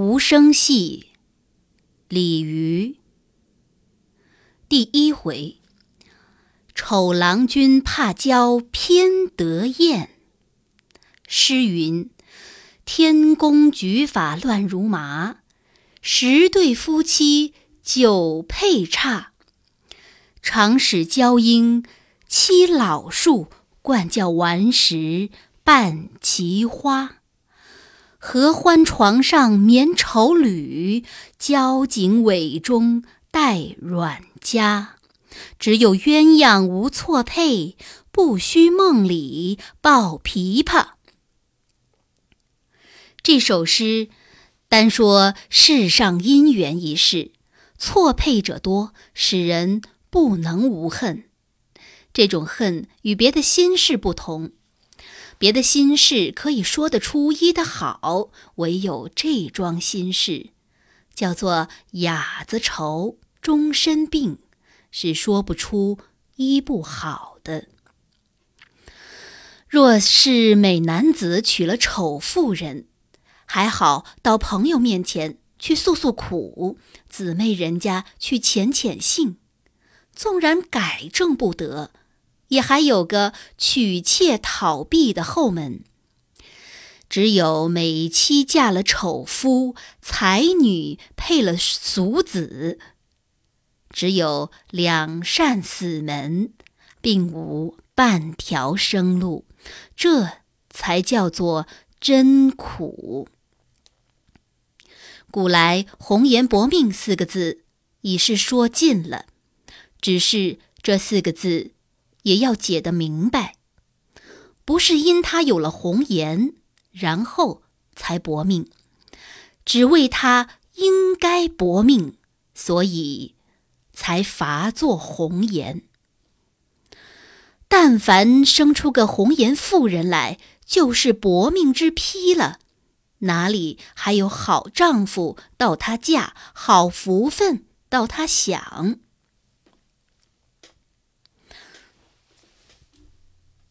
无声戏，李渔。第一回，丑郎君怕娇偏得艳。诗云：天公举法乱如麻，十对夫妻九配差。常使娇莺欺老树，惯教顽石伴其花。合欢床上眠愁侣，交颈尾中带软枷。只有鸳鸯无错配，不须梦里抱琵琶。这首诗单说世上姻缘一事，错配者多，使人不能无恨。这种恨与别的心事不同。别的心事可以说得出医得好，唯有这桩心事，叫做哑子愁，终身病，是说不出医不好的。若是美男子娶了丑妇人，还好到朋友面前去诉诉苦，姊妹人家去遣遣信，纵然改正不得。也还有个娶妾讨婢的后门。只有美妻嫁了丑夫，才女配了俗子，只有两扇死门，并无半条生路，这才叫做真苦。古来“红颜薄命”四个字已是说尽了，只是这四个字。也要解得明白，不是因他有了红颜，然后才薄命，只为他应该薄命，所以才罚作红颜。但凡生出个红颜妇人来，就是薄命之批了，哪里还有好丈夫到她嫁，好福分到她享？